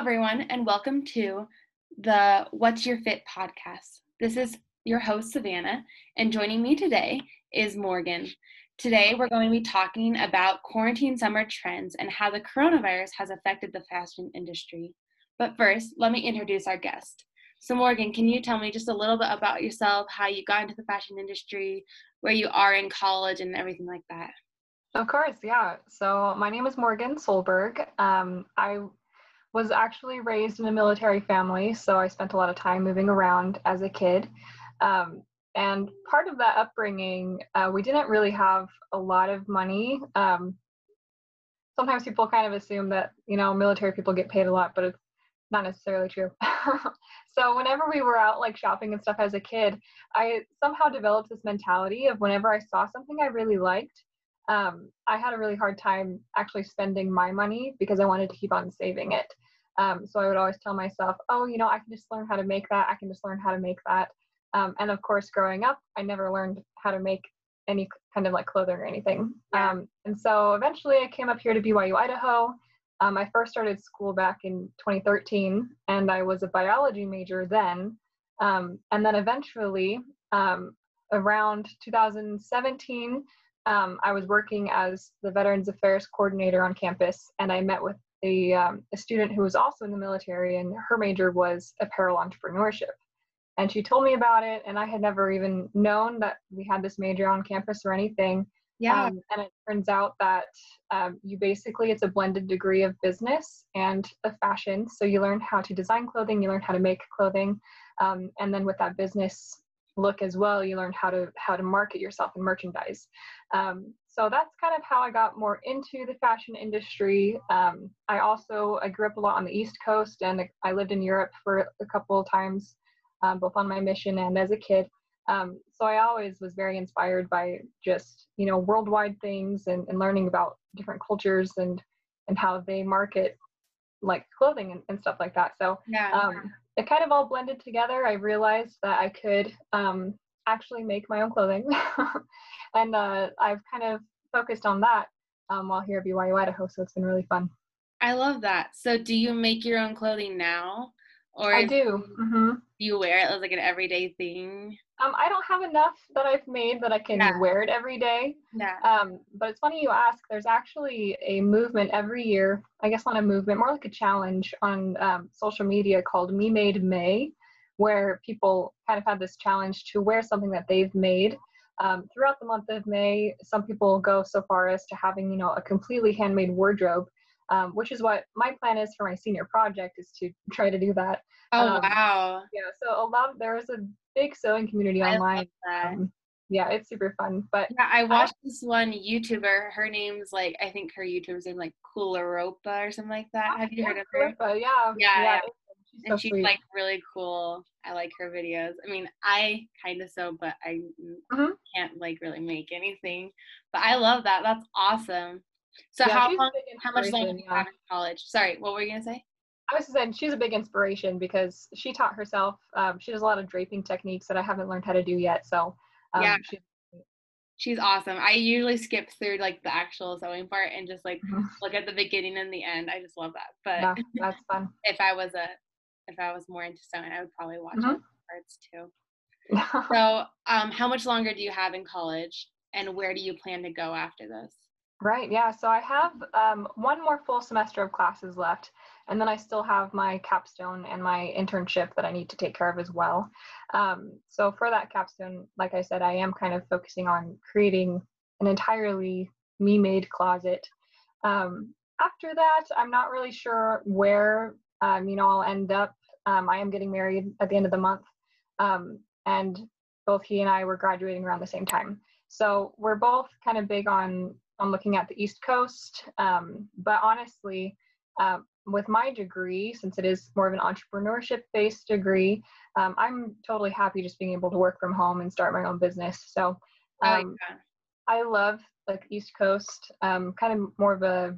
everyone, and welcome to the What's Your Fit podcast. This is your host, Savannah, and joining me today is Morgan. Today, we're going to be talking about quarantine summer trends and how the coronavirus has affected the fashion industry. But first, let me introduce our guest. So, Morgan, can you tell me just a little bit about yourself, how you got into the fashion industry, where you are in college, and everything like that? Of course, yeah. So, my name is Morgan Solberg. Um, I was actually raised in a military family, so I spent a lot of time moving around as a kid. Um, and part of that upbringing, uh, we didn't really have a lot of money. Um, sometimes people kind of assume that, you know, military people get paid a lot, but it's not necessarily true. so whenever we were out like shopping and stuff as a kid, I somehow developed this mentality of whenever I saw something I really liked, um, I had a really hard time actually spending my money because I wanted to keep on saving it. Um, so I would always tell myself, oh, you know, I can just learn how to make that. I can just learn how to make that. Um, and of course, growing up, I never learned how to make any kind of like clothing or anything. Yeah. Um, and so eventually I came up here to BYU, Idaho. Um, I first started school back in 2013, and I was a biology major then. Um, and then eventually, um, around 2017, I was working as the Veterans Affairs coordinator on campus, and I met with a, um, a student who was also in the military, and her major was apparel entrepreneurship. And she told me about it, and I had never even known that we had this major on campus or anything. Yeah. Um, and it turns out that um, you basically, it's a blended degree of business and of fashion. So you learn how to design clothing, you learn how to make clothing. Um, and then with that business look as well, you learn how to how to market yourself and merchandise. Um, so that's kind of how I got more into the fashion industry. Um, I also I grew up a lot on the East Coast, and I lived in Europe for a couple of times, um, both on my mission and as a kid. Um, so I always was very inspired by just you know worldwide things and, and learning about different cultures and and how they market like clothing and, and stuff like that. So yeah. It kind of all blended together. I realized that I could um, actually make my own clothing. and uh, I've kind of focused on that um, while here at BYU Idaho, so it's been really fun. I love that. So, do you make your own clothing now, or I do? Mm-hmm. Do you wear it as like an everyday thing? Um, I don't have enough that I've made that I can yeah. wear it every day. Yeah. Um, but it's funny you ask. There's actually a movement every year. I guess not a movement, more like a challenge on um, social media called Me Made May, where people kind of have this challenge to wear something that they've made. Um, throughout the month of May, some people go so far as to having, you know, a completely handmade wardrobe, um, which is what my plan is for my senior project is to try to do that. Oh um, wow! Yeah, so a lot. Of, there is a big sewing community online. Um, yeah, it's super fun. But yeah, I watched I, this one YouTuber. Her name's like I think her YouTuber's name like Coolirpa or something like that. Have you yeah, heard of her? Yeah. Yeah. yeah. She's and so she's sweet. like really cool. I like her videos. I mean, I kind of sew, but I mm-hmm. can't like really make anything. But I love that. That's awesome. So yeah, how long, how much longer do you have in college? Sorry, what were you gonna say? I was saying she's a big inspiration because she taught herself. Um, she does a lot of draping techniques that I haven't learned how to do yet. So um, yeah, she's, she's awesome. I usually skip through like the actual sewing part and just like mm-hmm. look at the beginning and the end. I just love that. But yeah, that's fun. if I was a if I was more into sewing, I would probably watch mm-hmm. parts too. so, um, how much longer do you have in college, and where do you plan to go after this? Right. Yeah. So I have um, one more full semester of classes left, and then I still have my capstone and my internship that I need to take care of as well. Um, so for that capstone, like I said, I am kind of focusing on creating an entirely me-made closet. Um, after that, I'm not really sure where um, you know I'll end up um, I am getting married at the end of the month, um, and both he and I were graduating around the same time. So we're both kind of big on on looking at the East Coast. Um, but honestly, uh, with my degree, since it is more of an entrepreneurship based degree, um, I'm totally happy just being able to work from home and start my own business. So I, like um, I love like East Coast, um, kind of more of a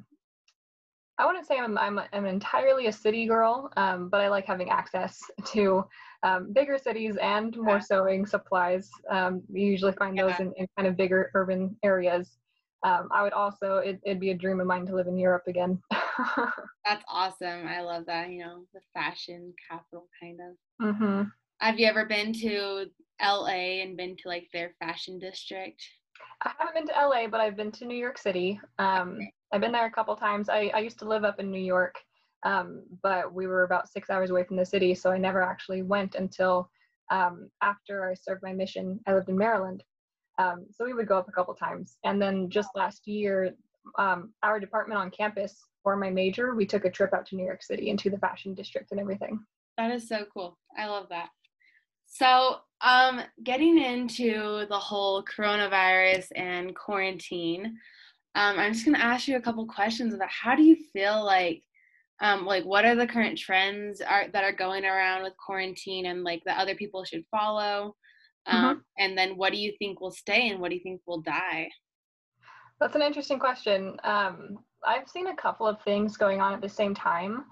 I wouldn't say I'm, I'm, I'm entirely a city girl, um, but I like having access to um, bigger cities and more sewing supplies. Um, you usually find yeah. those in, in, kind of bigger urban areas. Um, I would also, it, would be a dream of mine to live in Europe again. That's awesome. I love that. You know, the fashion capital kind of. hmm Have you ever been to LA and been to like their fashion district? I haven't been to LA, but I've been to New York City. Um, I've been there a couple times. I, I used to live up in New York, um, but we were about six hours away from the city, so I never actually went until um, after I served my mission. I lived in Maryland, um, so we would go up a couple times. And then just last year, um, our department on campus for my major, we took a trip out to New York City into the fashion district and everything. That is so cool. I love that. So, um, getting into the whole coronavirus and quarantine, um, I'm just gonna ask you a couple questions about how do you feel like, um, like what are the current trends are that are going around with quarantine and like that other people should follow, um, and then what do you think will stay and what do you think will die? That's an interesting question. Um, I've seen a couple of things going on at the same time.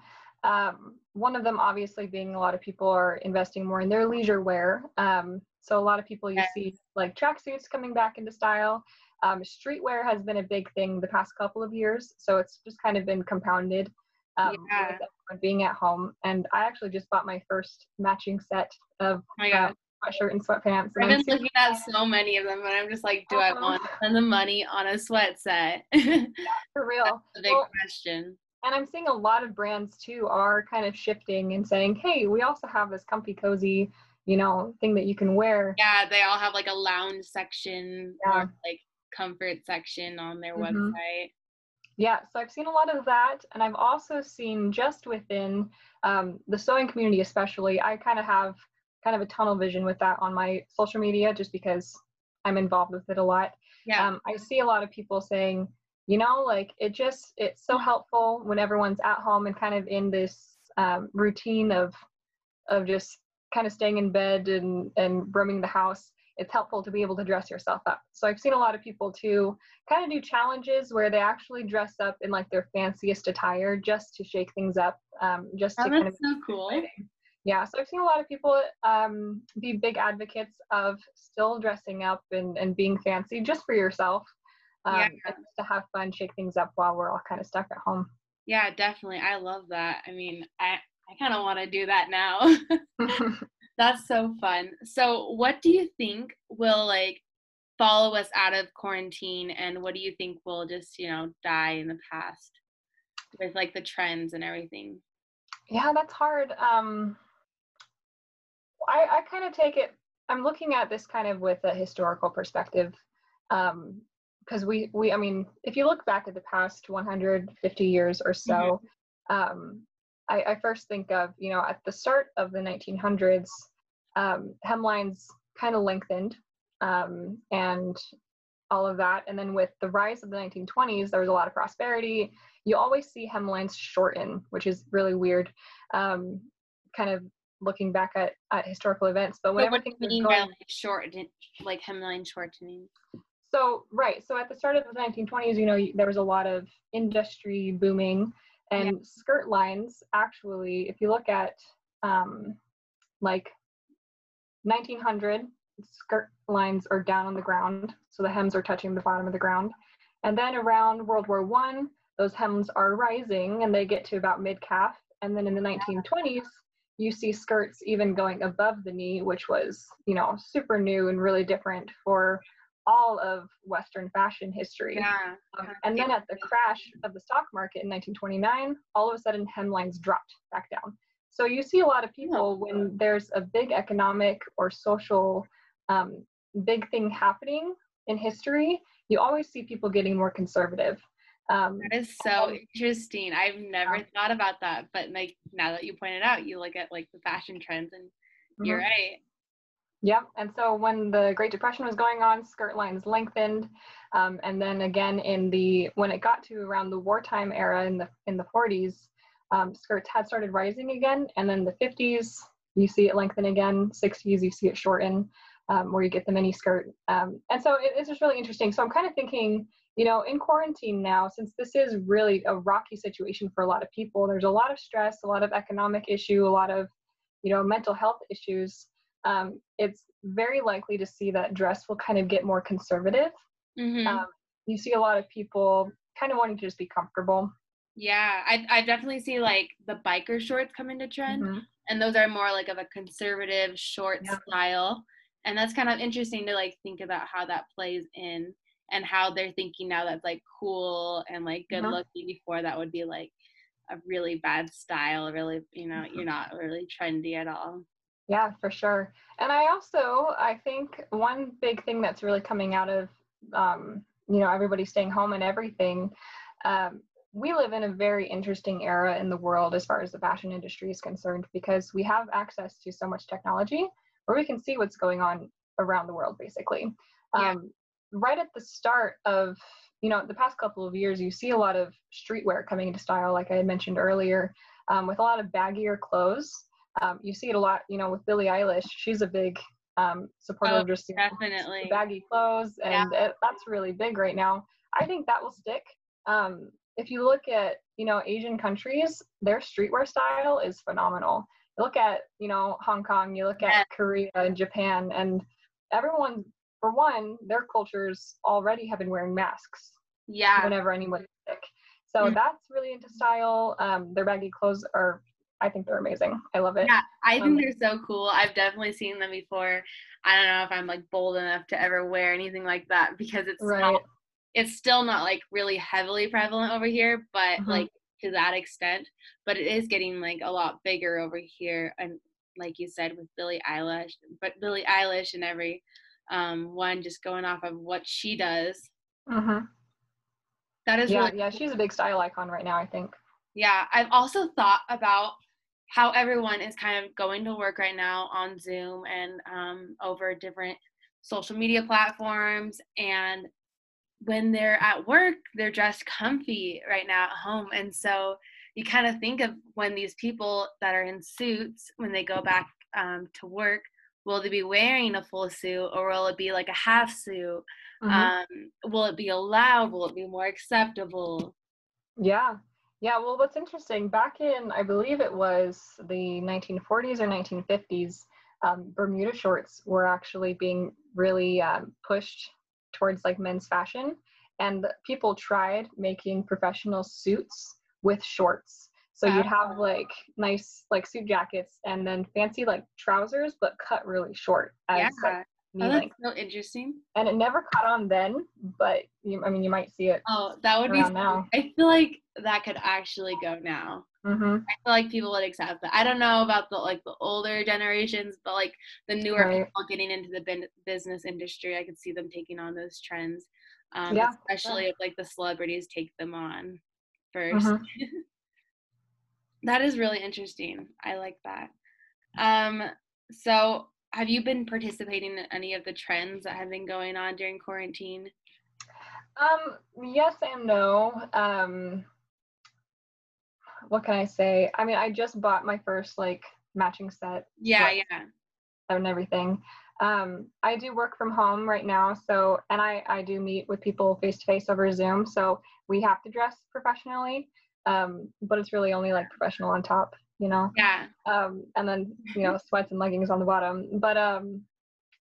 Um, one of them, obviously, being a lot of people are investing more in their leisure wear. Um, so a lot of people you Yes. see like tracksuits coming back into style. Um, streetwear has been a big thing the past couple of years, so it's just kind of been compounded um, Yeah. with everyone being at home. And I actually just bought my first matching set of Oh my uh, god. Sweatshirt and sweatpants. I've been looking at so many of them, and I'm just like, do I Uh-huh. want to spend the money on a sweat set? That's for real. the big Well, question. and I'm seeing a lot of brands too are kind of shifting and saying, "Hey, we also have this comfy, cozy, you know, thing that you can wear." Yeah, they all have like a lounge section Yeah. or like comfort section on their Mhm. website. Yeah, so I've seen a lot of that, and I've also seen just within um, the sewing community, especially. I kind of have kind of a tunnel vision with that on my social media, just because I'm involved with it a lot. Yeah. um, I see a lot of people saying, you know, like it just it's so helpful when everyone's at home and kind of in this um, routine of of just kind of staying in bed and and roaming the house. It's helpful to be able to dress yourself up. So I've seen a lot of people too kind of do challenges where they actually dress up in like their fanciest attire just to shake things up, um, just to oh, kind that's of so cool. exciting. Yeah, so I've seen a lot of people um, be big advocates of still dressing up and, and being fancy just for yourself. Um, Yeah. to have fun, shake things up while we're all kind of stuck at home. Yeah, definitely. I love that. I mean, I I kind of want to do that now. That's so fun. So, what do you think will like follow us out of quarantine and what do you think will just, you know, die in the past with like the trends and everything? yeah, that's hard. Um, I, I kind of take it, I'm looking at this kind of with a historical perspective. Um, because we, we, I mean, if you look back at the past 150 years or so, um, I, I first think of, you know, at the start of the 1900s, um, hemlines kind of lengthened um, and all of that. And then with the rise of the 1920s, there was a lot of prosperity. You always see hemlines shorten, which is really weird, um, kind of looking back at, at historical events. But So whenever what do things you are mean going, by like short, like hemline shortening? so right, so at the start of the 1920s, you know, there was a lot of industry booming, and skirt lines actually, if you look at um, like 1900, skirt lines are down on the ground, so the hems are touching the bottom of the ground, and then around World War One, those hems are rising and they get to about mid calf, and then in the 1920s, you see skirts even going above the knee, which was you know super new and really different for all of Western fashion history. Yeah. Um, and then at the crash of the stock market in 1929, all of a sudden hemlines dropped back down. So you see a lot of people when there's a big economic or social um, big thing happening in history, you always see people getting more conservative. Um, That is so interesting. I've never thought about that, but like now that you pointed out, you look at like the fashion trends and you're mhm. right. Yeah, And so when the Great Depression was going on, skirt lines lengthened, um, and then again in the when it got to around the wartime era in the in the 40s, um, skirts had started rising again, and then the 50s you see it lengthen again. 60s you see it shorten, um, where you get the mini skirt. Um, and so it, it's just really interesting. So I'm kind of thinking, you know, in quarantine now, since this is really a rocky situation for a lot of people, there's a lot of stress, a lot of economic issue, a lot of you know mental health issues um, it's very likely to see that dress will kind of get more conservative. hmm Um, you see a lot of people kind of wanting to just be comfortable. Yeah, I I definitely see like the biker shorts come into trend, Mm-hmm. and those are more like of a conservative short Yeah. style, and that's kind of interesting to like think about how that plays in and how they're thinking now that's like cool and like good Mhm. looking. Before that would be like a really bad style, really you know Mm-hmm. you're not really trendy at all. Yeah, for sure. And I also I think one big thing that's really coming out of um, you know everybody staying home and everything. Um, we live in a very interesting era in the world as far as the fashion industry is concerned because we have access to so much technology where we can see what's going on around the world basically. Yeah. Um, right at the start of you know the past couple of years you see a lot of streetwear coming into style like i had mentioned earlier um, with a lot of baggier clothes. Um, you see it a lot you know with billie eilish. She's a big um, supporter Oh, of just Definitely. baggy clothes and it, that's really big right now. I think that will stick. Um, if you look at you know asian countries their streetwear style is phenomenal. You look at you know hong kong you look at korea and japan and everyone for one their cultures already have been wearing masks Yeah. whenever anyone's sick so Mhm. that's really into style um, their baggy clothes are i think they're amazing i love it Yeah, I think Um, they're so cool. I've definitely seen them before. I don't know if I'm like bold enough to ever wear anything like that because it's right not, it's still not like really heavily prevalent over here, but Mhm. like to that extent. But it is getting like a lot bigger over here, and like you said with Billie Eilish, but Billie Eilish and every um, one just going off of what she does. hmm That is yeah really yeah she's a big style icon right now i think Yeah, I've also thought about how everyone is kind of going to work right now on Zoom and um, over different social media platforms. And when they're at work, they're dressed comfy right now at home. And so you kind of think of when these people that are in suits, when they go back um, to work, will they be wearing a full suit or will it be like a half suit? Mhm. Um, will it be allowed? Will it be more acceptable? Yeah. Yeah. Well, what's interesting, back in, I believe it was the 1940s or 1950s, um, Bermuda shorts were actually being really um, pushed towards like men's fashion. And people tried making professional suits with shorts. So you'd have like nice like suit jackets and then fancy like trousers, but cut really short as Yeah. like Oh, that's length. so interesting. And it never caught on then, but you, I mean, you might see it Oh, that would be. so- now. I feel like that could actually go now. Mm-hmm. I feel like people would accept that. I don't know about the like the older generations, but like the newer Right. people getting into the bin- business industry, I could see them taking on those trends. Um, Yeah, especially if like the celebrities take them on 1st Mhm. that is really interesting. I like that. Um, so have you been participating in any of the trends that have been going on during quarantine? Um, yes and no. Um, what can I say? I mean, I just bought my first like matching set Yeah, yeah. and everything. Um, I do work from home right now, so and I I do meet with people face to face over Zoom, so we have to dress professionally. Um, but it's really only like professional on top, you know. Yeah. Um, and then you know sweats and leggings on the bottom. But um,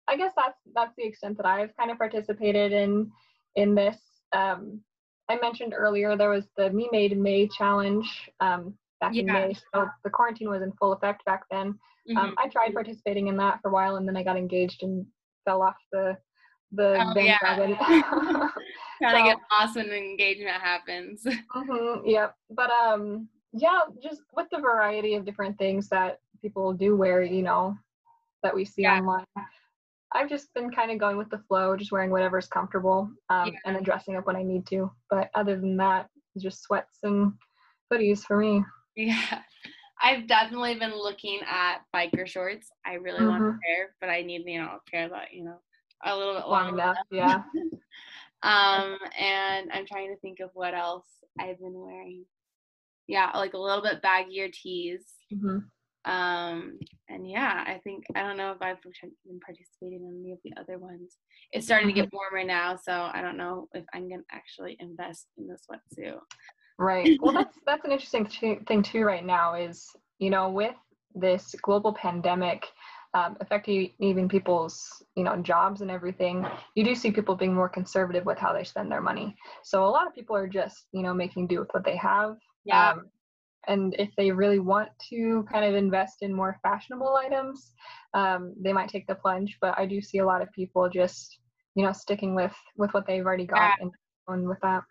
I guess that's that's the extent that I've kind of participated in in this. Um, I mentioned earlier there was the Me Made May challenge um, back in May, so the quarantine was in full effect back then. Mhm. Um, I tried participating in that for a while, and then I got engaged and fell off the the Oh, yeah. Trying to get so- lost when engagement happens. hmm yep. But um, yeah, just with the variety of different things that people do wear, you know, that we see Yeah. online. I've just been kind of going with the flow, just wearing whatever's comfortable, um, Yeah. and then dressing up when I need to. But other than that, just sweats and hoodies for me. Yeah. I've definitely been looking at biker shorts. I really want a pair, but I need, you know, a pair that, you know, a little bit Long long enough, yeah. Um, and I'm trying to think of what else I've been wearing. Yeah, like a little bit baggier tees. hmm Um, and yeah, I think I don't know if I've been participating in any of the other ones. It's starting to get warmer now, so I don't know if I'm gonna actually invest in the sweatsuit. Right. Well, that's that's an interesting th- thing too. Right now is you know with this global pandemic um, affecting even people's you know jobs and everything, you do see people being more conservative with how they spend their money. So a lot of people are just you know making do with what they have Yeah. Um, and if they really want to kind of invest in more fashionable items, um, they might take the plunge. But I do see a lot of people just, you know, sticking with with what they've already got yeah. and going with that.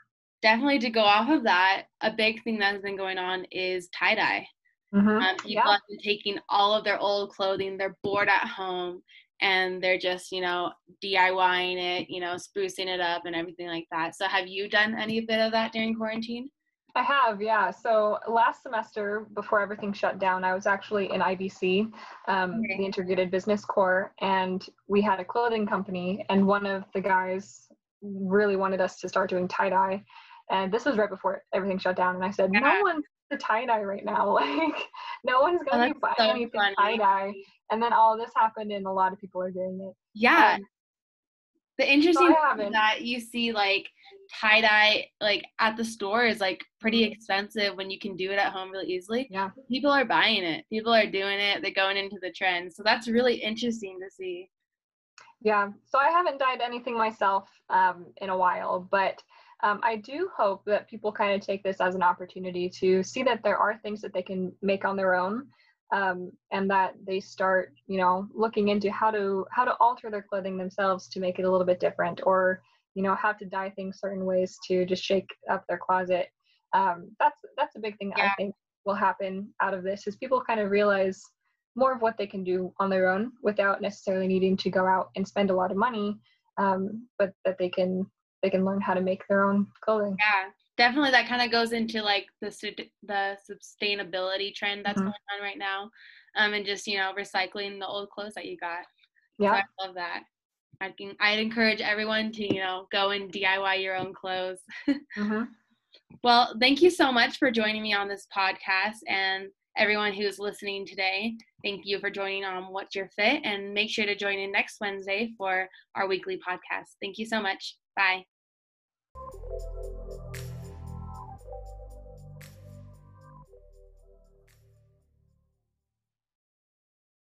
Definitely to go off of that, a big thing that has been going on is tie dye. Mm-hmm. Um, people yeah. have been taking all of their old clothing, they're bored at home, and they're just, you know, DIYing it, you know, sprucing it up and everything like that. So, have you done any bit of that during quarantine? I have, yeah. So last semester, before everything shut down, I was actually in IBC, um, okay. the Integrated Business Core, and we had a clothing company, and one of the guys really wanted us to start doing tie dye. And this was right before everything shut down, and I said, yeah. no one's the tie dye right now. Like, no one's gonna oh, be buying so anything tie dye. And then all this happened, and a lot of people are doing it. Yeah. Um, the interesting so thing that you see like tie dye like at the store is like pretty mm-hmm. expensive when you can do it at home really easily. Yeah. People are buying it. People are doing it. They're going into the trend. So that's really interesting to see. Yeah. So I haven't dyed anything myself um, in a while, but um, I do hope that people kind of take this as an opportunity to see that there are things that they can make on their own um, and that they start you know looking into how to how to alter their clothing themselves to make it a little bit different or you know how to dye things certain ways to just shake up their closet um, that's that's a big thing yeah. i think will happen out of this is people kind of realize more of what they can do on their own without necessarily needing to go out and spend a lot of money um, but that they can they can learn how to make their own clothing. Yeah definitely that kind of goes into like the the sustainability trend that's mm-hmm. going on right now um and just you know recycling the old clothes that you got. Yeah. So i love that. I'd, I'd encourage everyone to you know go and diy your own clothes. Mm-hmm. well thank you so much for joining me on this podcast and everyone who's listening today. Thank you for joining on what's your fit and make sure to join in next wednesday for our weekly podcast. Thank you so much bye